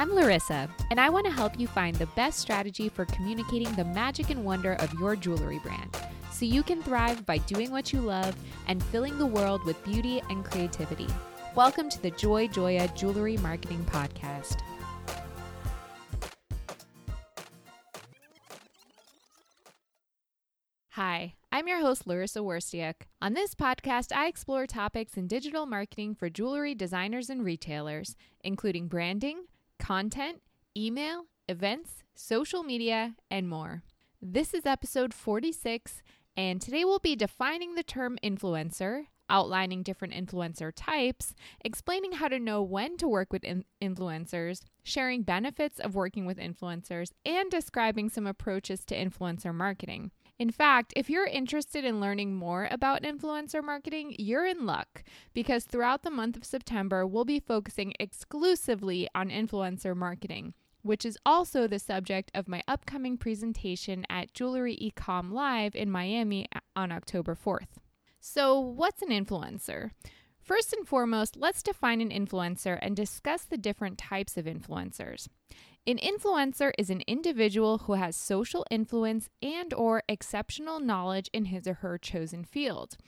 I'm Larysa, and I want to help you find the best strategy for communicating the magic and wonder of your jewelry brand so you can thrive by doing what you love and filling the world with beauty and creativity. Welcome to the Joy Joya Jewelry Marketing Podcast. Hi, I'm your host, Larysa Werstiak. On this podcast, I explore topics in digital marketing for jewelry designers and retailers, including branding, content, email, events, social media, and more. This is episode 46, and today we'll be defining the term influencer, outlining different influencer types, explaining how to know when to work with in- influencers, sharing benefits of working with influencers, and describing some approaches to influencer marketing. In fact, if you're interested in learning more about influencer marketing, you're in luck because throughout the month of September, we'll be focusing exclusively on influencer marketing, which is also the subject of my upcoming presentation at Jewelry Ecomm Live in Miami uh, on October 4th. So, what's an influencer? First and foremost, let's define an influencer and discuss the different types of influencers. An influencer is an individual who has social influence and or exceptional knowledge in his or her chosen field.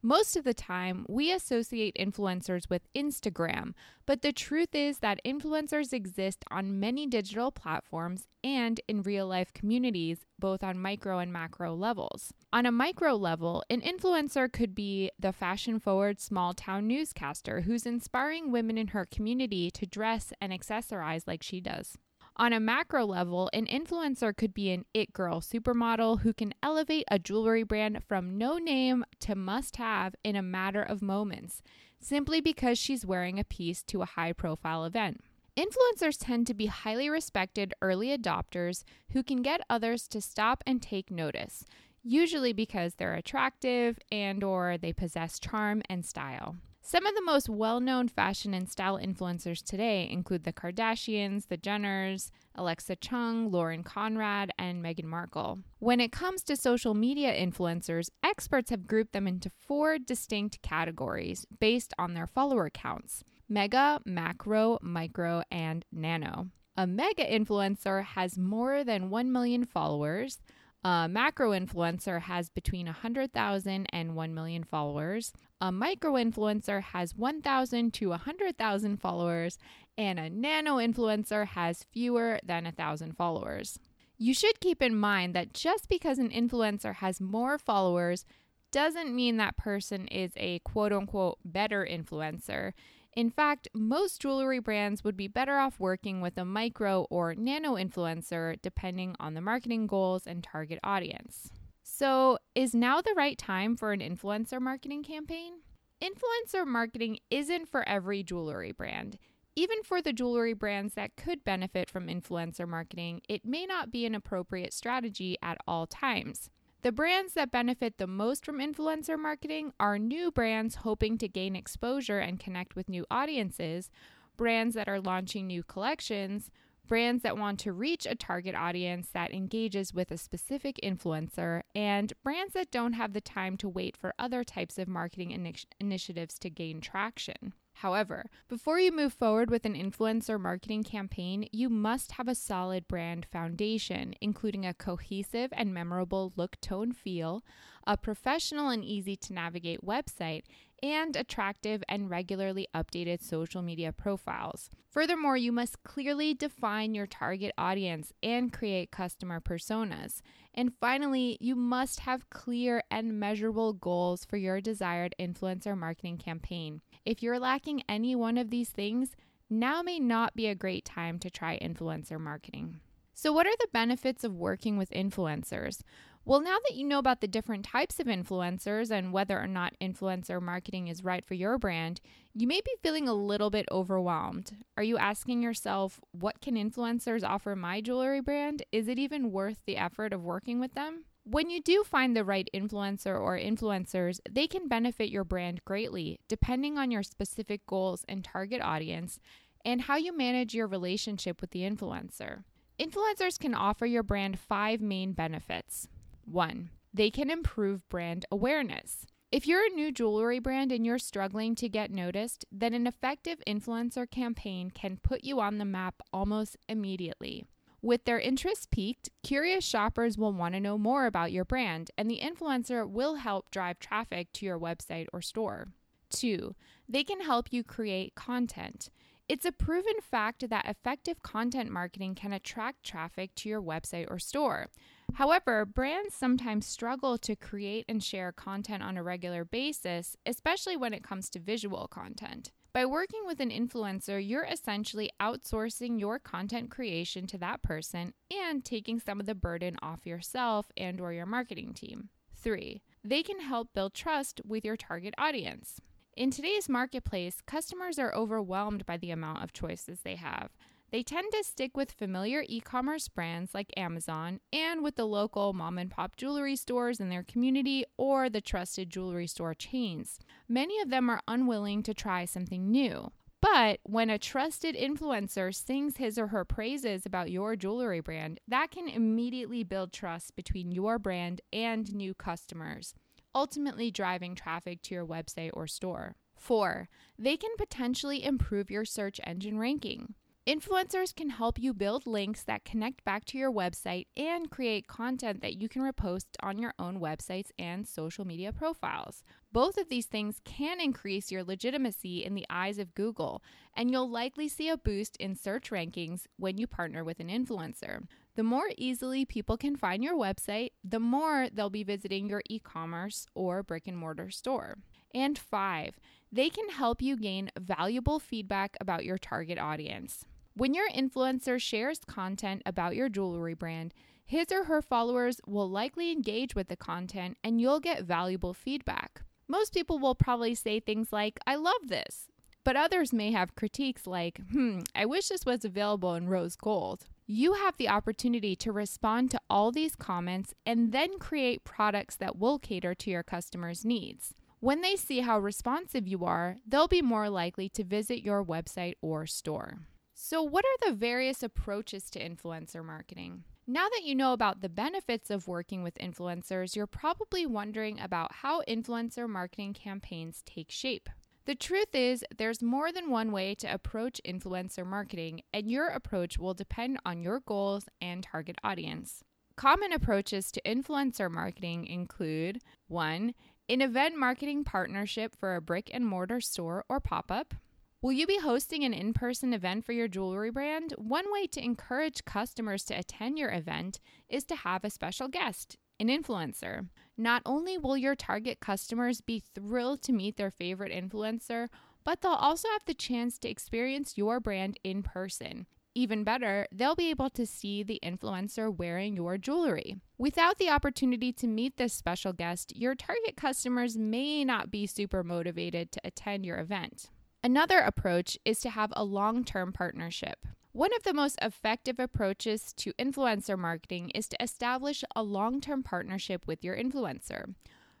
Most of the time, we associate influencers with Instagram, but the truth is that influencers exist on many digital platforms and in real life communities, both on micro and macro levels. On a micro level, an influencer could be the fashion forward small town newscaster who's inspiring women in her community to dress and accessorize like she does. On a macro level, an influencer could be an it girl supermodel who can elevate a jewelry brand from no name to must have in a matter of moments, simply because she's wearing a piece to a high profile event. Influencers tend to be highly respected early adopters who can get others to stop and take notice, usually because they're attractive and or they possess charm and style. Some of the most well known fashion and style influencers today include the Kardashians, the Jenners, Alexa Chung, Lauren Conrad, and Meghan Markle. When it comes to social media influencers, experts have grouped them into four distinct categories based on their follower counts mega, macro, micro, and nano. A mega influencer has more than 1 million followers. A macro influencer has between 100,000 and 1 million followers. A micro influencer has 1,000 to 100,000 followers. And a nano influencer has fewer than 1,000 followers. You should keep in mind that just because an influencer has more followers doesn't mean that person is a quote unquote better influencer. In fact, most jewelry brands would be better off working with a micro or nano influencer depending on the marketing goals and target audience. So, is now the right time for an influencer marketing campaign? Influencer marketing isn't for every jewelry brand. Even for the jewelry brands that could benefit from influencer marketing, it may not be an appropriate strategy at all times. The brands that benefit the most from influencer marketing are new brands hoping to gain exposure and connect with new audiences, brands that are launching new collections, brands that want to reach a target audience that engages with a specific influencer, and brands that don't have the time to wait for other types of marketing initi- initiatives to gain traction. However, before you move forward with an influencer marketing campaign, you must have a solid brand foundation, including a cohesive and memorable look, tone, feel, a professional and easy to navigate website, and attractive and regularly updated social media profiles. Furthermore, you must clearly define your target audience and create customer personas. And finally, you must have clear and measurable goals for your desired influencer marketing campaign. If you're lacking any one of these things, now may not be a great time to try influencer marketing. So, what are the benefits of working with influencers? Well, now that you know about the different types of influencers and whether or not influencer marketing is right for your brand, you may be feeling a little bit overwhelmed. Are you asking yourself, what can influencers offer my jewelry brand? Is it even worth the effort of working with them? When you do find the right influencer or influencers, they can benefit your brand greatly, depending on your specific goals and target audience and how you manage your relationship with the influencer. Influencers can offer your brand five main benefits. One, they can improve brand awareness. If you're a new jewelry brand and you're struggling to get noticed, then an effective influencer campaign can put you on the map almost immediately. With their interest peaked, curious shoppers will want to know more about your brand, and the influencer will help drive traffic to your website or store. Two, they can help you create content. It's a proven fact that effective content marketing can attract traffic to your website or store. However, brands sometimes struggle to create and share content on a regular basis, especially when it comes to visual content. By working with an influencer, you're essentially outsourcing your content creation to that person and taking some of the burden off yourself and or your marketing team. 3. They can help build trust with your target audience. In today's marketplace, customers are overwhelmed by the amount of choices they have. They tend to stick with familiar e commerce brands like Amazon and with the local mom and pop jewelry stores in their community or the trusted jewelry store chains. Many of them are unwilling to try something new. But when a trusted influencer sings his or her praises about your jewelry brand, that can immediately build trust between your brand and new customers, ultimately driving traffic to your website or store. Four, they can potentially improve your search engine ranking. Influencers can help you build links that connect back to your website and create content that you can repost on your own websites and social media profiles. Both of these things can increase your legitimacy in the eyes of Google, and you'll likely see a boost in search rankings when you partner with an influencer. The more easily people can find your website, the more they'll be visiting your e commerce or brick and mortar store. And five, they can help you gain valuable feedback about your target audience. When your influencer shares content about your jewelry brand, his or her followers will likely engage with the content and you'll get valuable feedback. Most people will probably say things like, I love this. But others may have critiques like, hmm, I wish this was available in rose gold. You have the opportunity to respond to all these comments and then create products that will cater to your customers' needs. When they see how responsive you are, they'll be more likely to visit your website or store. So, what are the various approaches to influencer marketing? Now that you know about the benefits of working with influencers, you're probably wondering about how influencer marketing campaigns take shape. The truth is, there's more than one way to approach influencer marketing, and your approach will depend on your goals and target audience. Common approaches to influencer marketing include 1. An event marketing partnership for a brick and mortar store or pop up. Will you be hosting an in person event for your jewelry brand? One way to encourage customers to attend your event is to have a special guest, an influencer. Not only will your target customers be thrilled to meet their favorite influencer, but they'll also have the chance to experience your brand in person. Even better, they'll be able to see the influencer wearing your jewelry. Without the opportunity to meet this special guest, your target customers may not be super motivated to attend your event. Another approach is to have a long term partnership. One of the most effective approaches to influencer marketing is to establish a long term partnership with your influencer.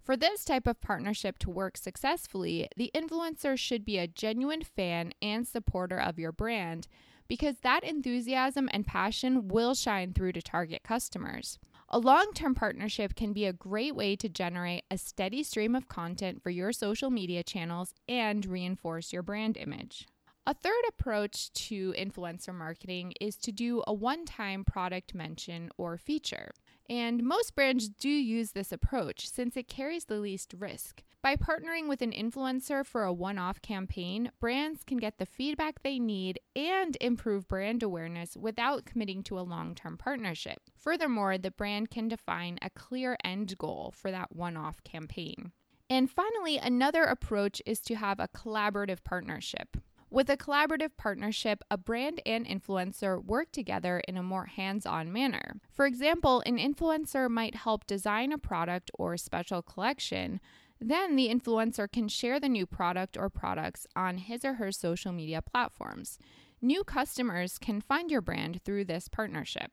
For this type of partnership to work successfully, the influencer should be a genuine fan and supporter of your brand because that enthusiasm and passion will shine through to target customers. A long term partnership can be a great way to generate a steady stream of content for your social media channels and reinforce your brand image. A third approach to influencer marketing is to do a one time product mention or feature. And most brands do use this approach since it carries the least risk. By partnering with an influencer for a one off campaign, brands can get the feedback they need and improve brand awareness without committing to a long term partnership. Furthermore, the brand can define a clear end goal for that one off campaign. And finally, another approach is to have a collaborative partnership. With a collaborative partnership, a brand and influencer work together in a more hands on manner. For example, an influencer might help design a product or special collection. Then the influencer can share the new product or products on his or her social media platforms. New customers can find your brand through this partnership.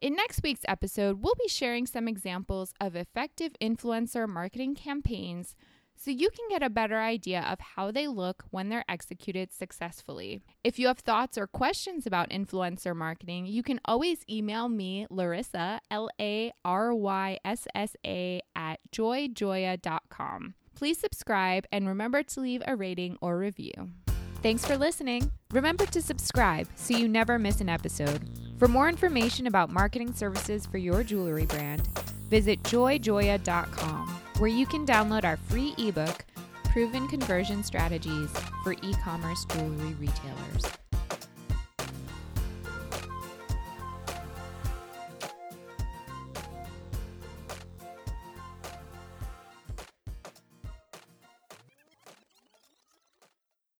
In next week's episode, we'll be sharing some examples of effective influencer marketing campaigns so you can get a better idea of how they look when they're executed successfully. If you have thoughts or questions about influencer marketing, you can always email me, Larysa, L A R Y S S A, at joyjoya.com. Please subscribe and remember to leave a rating or review. Thanks for listening. Remember to subscribe so you never miss an episode. For more information about marketing services for your jewelry brand, visit joyjoya.com where you can download our free ebook, Proven Conversion Strategies for E-commerce Jewelry Retailers.